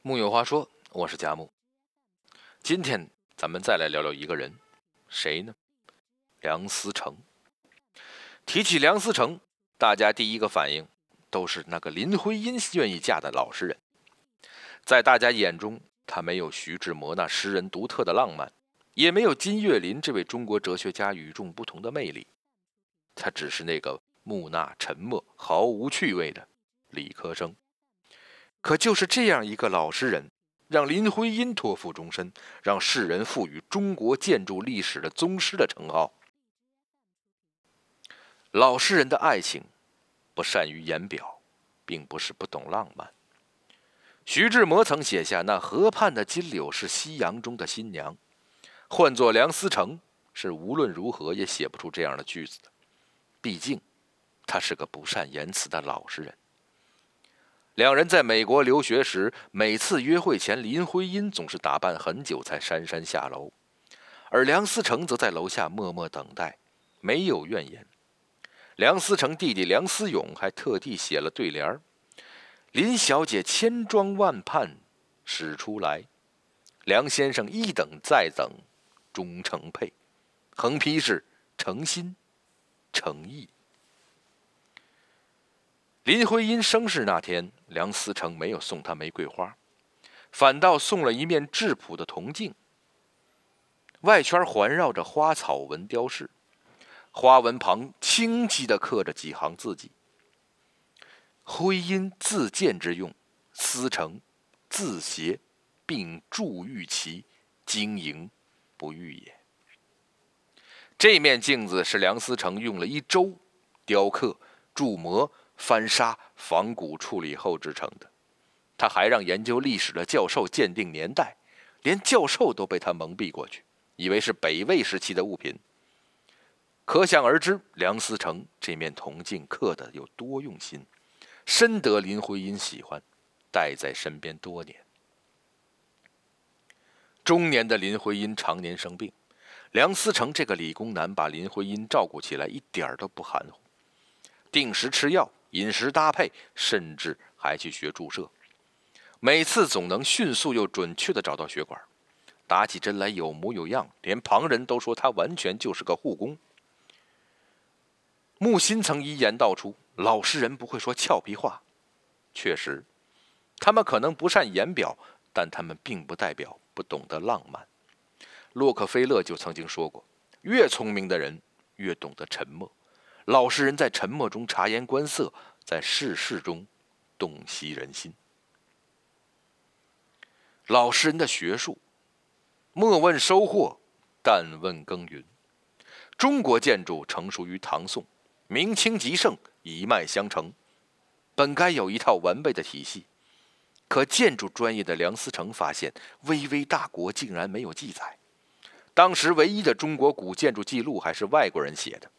木有话说，我是佳木。今天咱们再来聊聊一个人，谁呢？梁思成。提起梁思成，大家第一个反应都是那个林徽因愿意嫁的老实人。在大家眼中，他没有徐志摩那诗人独特的浪漫，也没有金岳霖这位中国哲学家与众不同的魅力。他只是那个木讷、沉默、毫无趣味的理科生。可就是这样一个老实人，让林徽因托付终身，让世人赋予中国建筑历史的宗师的称号。老实人的爱情，不善于言表，并不是不懂浪漫。徐志摩曾写下“那河畔的金柳是夕阳中的新娘”，换作梁思成，是无论如何也写不出这样的句子的。毕竟，他是个不善言辞的老实人。两人在美国留学时，每次约会前，林徽因总是打扮很久才姗姗下楼，而梁思成则在楼下默默等待，没有怨言。梁思成弟弟梁思永还特地写了对联儿：“林小姐千装万盼始出来，梁先生一等再等终成配。”横批是“诚心诚意”。林徽因生日那天，梁思成没有送她玫瑰花，反倒送了一面质朴的铜镜，外圈环绕着花草纹雕饰，花纹旁清晰地刻着几行字迹：“徽因自见之用，思成自携，并铸玉其晶莹不渝也。”这面镜子是梁思成用了一周雕刻、铸模。翻砂、仿古处理后制成的，他还让研究历史的教授鉴定年代，连教授都被他蒙蔽过去，以为是北魏时期的物品。可想而知，梁思成这面铜镜刻的有多用心，深得林徽因喜欢，带在身边多年。中年的林徽因常年生病，梁思成这个理工男把林徽因照顾起来一点都不含糊，定时吃药。饮食搭配，甚至还去学注射，每次总能迅速又准确地找到血管，打起针来有模有样，连旁人都说他完全就是个护工。木心曾一言道出：“老实人不会说俏皮话。”确实，他们可能不善言表，但他们并不代表不懂得浪漫。洛克菲勒就曾经说过：“越聪明的人，越懂得沉默。”老实人在沉默中察言观色，在世事中洞悉人心。老实人的学术，莫问收获，但问耕耘。中国建筑成熟于唐宋，明清极盛，一脉相承，本该有一套完备的体系。可建筑专业的梁思成发现，巍巍大国竟然没有记载。当时唯一的中国古建筑记录还是外国人写的。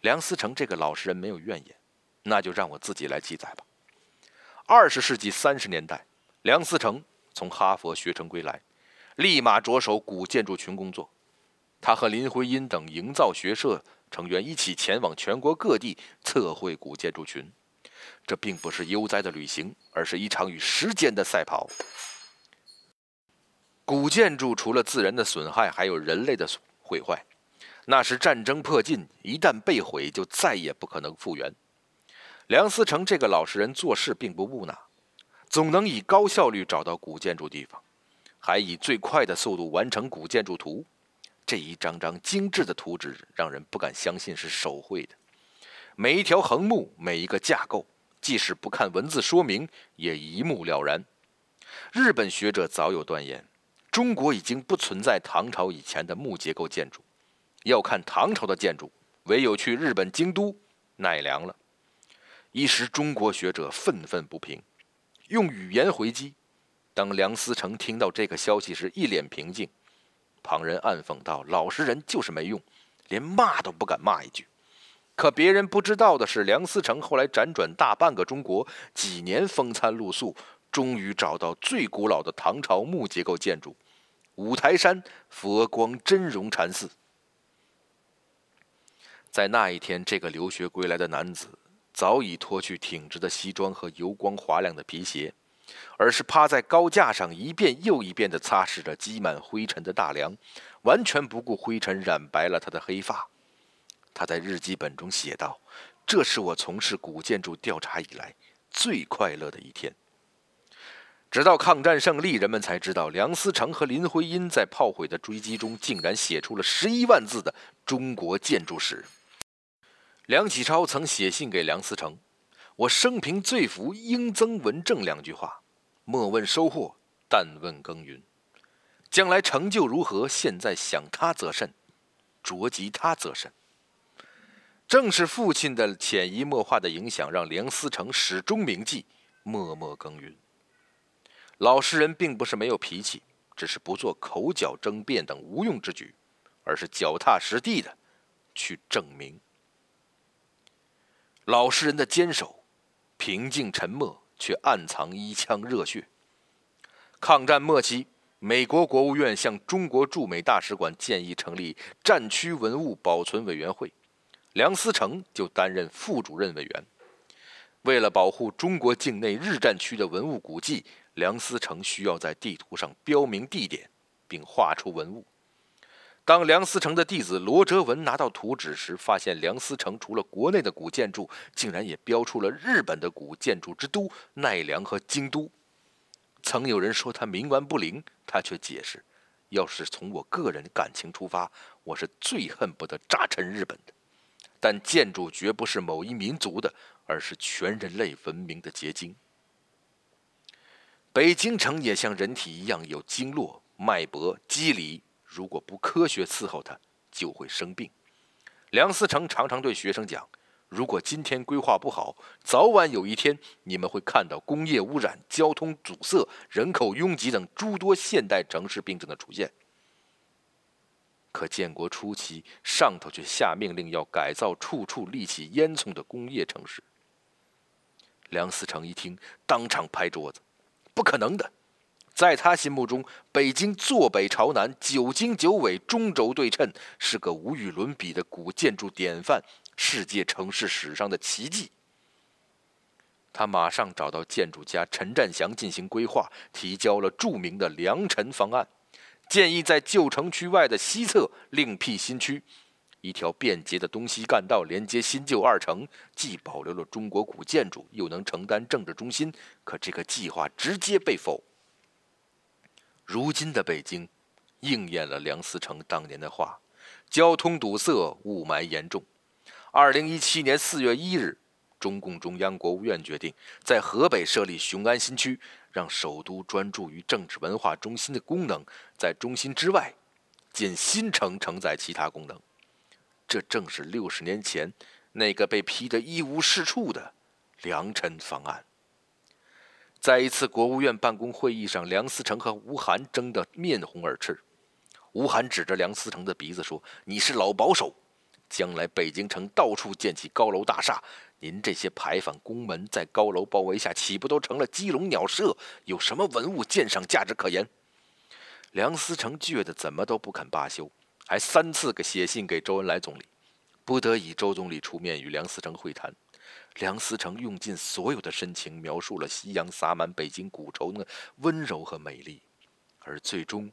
梁思成这个老实人没有怨言，那就让我自己来记载吧。二十世纪三十年代，梁思成从哈佛学成归来，立马着手古建筑群工作。他和林徽因等营造学社成员一起前往全国各地测绘古建筑群。这并不是悠哉的旅行，而是一场与时间的赛跑。古建筑除了自然的损害，还有人类的毁坏。那时战争迫近，一旦被毁，就再也不可能复原。梁思成这个老实人做事并不木讷，总能以高效率找到古建筑地方，还以最快的速度完成古建筑图。这一张张精致的图纸让人不敢相信是手绘的，每一条横木，每一个架构，即使不看文字说明，也一目了然。日本学者早有断言，中国已经不存在唐朝以前的木结构建筑。要看唐朝的建筑，唯有去日本京都奈良了。一时中国学者愤愤不平，用语言回击。当梁思成听到这个消息时，一脸平静。旁人暗讽道：“老实人就是没用，连骂都不敢骂一句。”可别人不知道的是，梁思成后来辗转大半个中国，几年风餐露宿，终于找到最古老的唐朝木结构建筑——五台山佛光真容禅寺。在那一天，这个留学归来的男子早已脱去挺直的西装和油光滑亮的皮鞋，而是趴在高架上一遍又一遍地擦拭着积满灰尘的大梁，完全不顾灰尘染白了他的黑发。他在日记本中写道：“这是我从事古建筑调查以来最快乐的一天。”直到抗战胜利，人们才知道梁思成和林徽因在炮灰的追击中，竟然写出了十一万字的中国建筑史。梁启超曾写信给梁思成：“我生平最服应曾文正两句话，莫问收获，但问耕耘。将来成就如何，现在想他则甚，着急他则甚。”正是父亲的潜移默化的影响，让梁思成始终铭记，默默耕耘。老实人并不是没有脾气，只是不做口角争辩等无用之举，而是脚踏实地的去证明。老实人的坚守，平静沉默却暗藏一腔热血。抗战末期，美国国务院向中国驻美大使馆建议成立战区文物保存委员会，梁思成就担任副主任委员。为了保护中国境内日战区的文物古迹。梁思成需要在地图上标明地点，并画出文物。当梁思成的弟子罗哲文拿到图纸时，发现梁思成除了国内的古建筑，竟然也标出了日本的古建筑之都奈良和京都。曾有人说他冥顽不灵，他却解释：要是从我个人感情出发，我是最恨不得炸沉日本的。但建筑绝不是某一民族的，而是全人类文明的结晶。北京城也像人体一样有经络、脉搏、机理，如果不科学伺候他，就会生病。梁思成常常对学生讲：“如果今天规划不好，早晚有一天你们会看到工业污染、交通阻塞、人口拥挤等诸多现代城市病症的出现。”可建国初期，上头却下命令要改造处处立起烟囱的工业城市。梁思成一听，当场拍桌子。不可能的，在他心目中，北京坐北朝南，九经九纬，中轴对称，是个无与伦比的古建筑典范，世界城市史上的奇迹。他马上找到建筑家陈占祥进行规划，提交了著名的“良辰方案”，建议在旧城区外的西侧另辟新区。一条便捷的东西干道连接新旧二城，既保留了中国古建筑，又能承担政治中心。可这个计划直接被否。如今的北京，应验了梁思成当年的话：交通堵塞，雾霾严重。二零一七年四月一日，中共中央、国务院决定在河北设立雄安新区，让首都专注于政治文化中心的功能，在中心之外建新城，承载其他功能。这正是六十年前那个被批得一无是处的良辰方案。在一次国务院办公会议上，梁思成和吴晗争得面红耳赤。吴晗指着梁思成的鼻子说：“你是老保守，将来北京城到处建起高楼大厦，您这些牌坊宫门在高楼包围下，岂不都成了鸡笼鸟舍？有什么文物鉴赏价值可言？”梁思成倔得怎么都不肯罢休。还三次给写信给周恩来总理，不得已，周总理出面与梁思成会谈。梁思成用尽所有的深情，描述了夕阳洒满北京古城的温柔和美丽，而最终，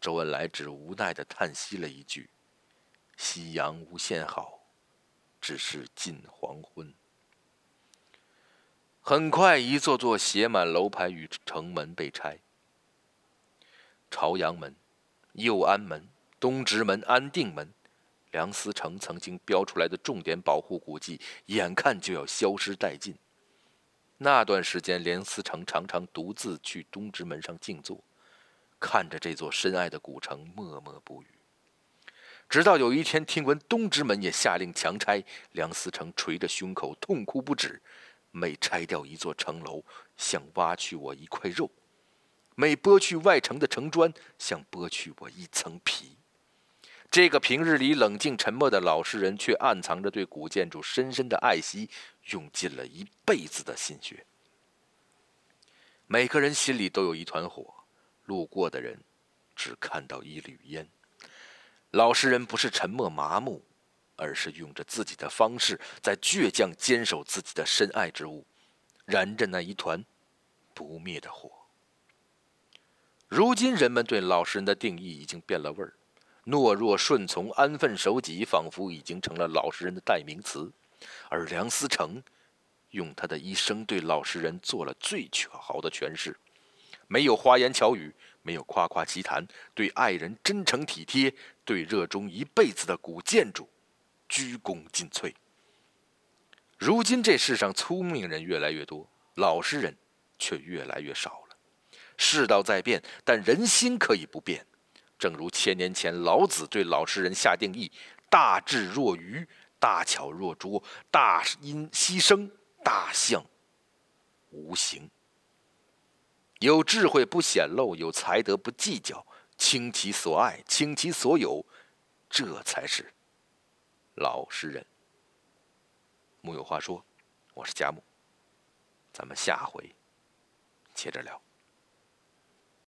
周恩来只无奈地叹息了一句：“夕阳无限好，只是近黄昏。”很快，一座座写满楼牌与城门被拆，朝阳门、右安门。东直门、安定门，梁思成曾经标出来的重点保护古迹，眼看就要消失殆尽。那段时间，梁思成常常独自去东直门上静坐，看着这座深爱的古城，默默不语。直到有一天，听闻东直门也下令强拆，梁思成捶着胸口，痛哭不止。每拆掉一座城楼，像挖去我一块肉；每剥去外城的城砖，像剥去我一层皮。这个平日里冷静沉默的老实人，却暗藏着对古建筑深深的爱惜，用尽了一辈子的心血。每个人心里都有一团火，路过的人只看到一缕烟。老实人不是沉默麻木，而是用着自己的方式，在倔强坚守自己的深爱之物，燃着那一团不灭的火。如今人们对老实人的定义已经变了味儿，懦弱、顺从、安分守己，仿佛已经成了老实人的代名词。而梁思成，用他的一生对老实人做了最好的诠释：没有花言巧语，没有夸夸其谈，对爱人真诚体贴，对热衷一辈子的古建筑，鞠躬尽瘁。如今这世上聪明人越来越多，老实人却越来越少了。世道在变，但人心可以不变。正如千年前老子对老实人下定义：大智若愚，大巧若拙，大音希声，大象无形。有智慧不显露，有才德不计较，倾其所爱，倾其所有，这才是老实人。木有话说，我是佳木，咱们下回接着聊。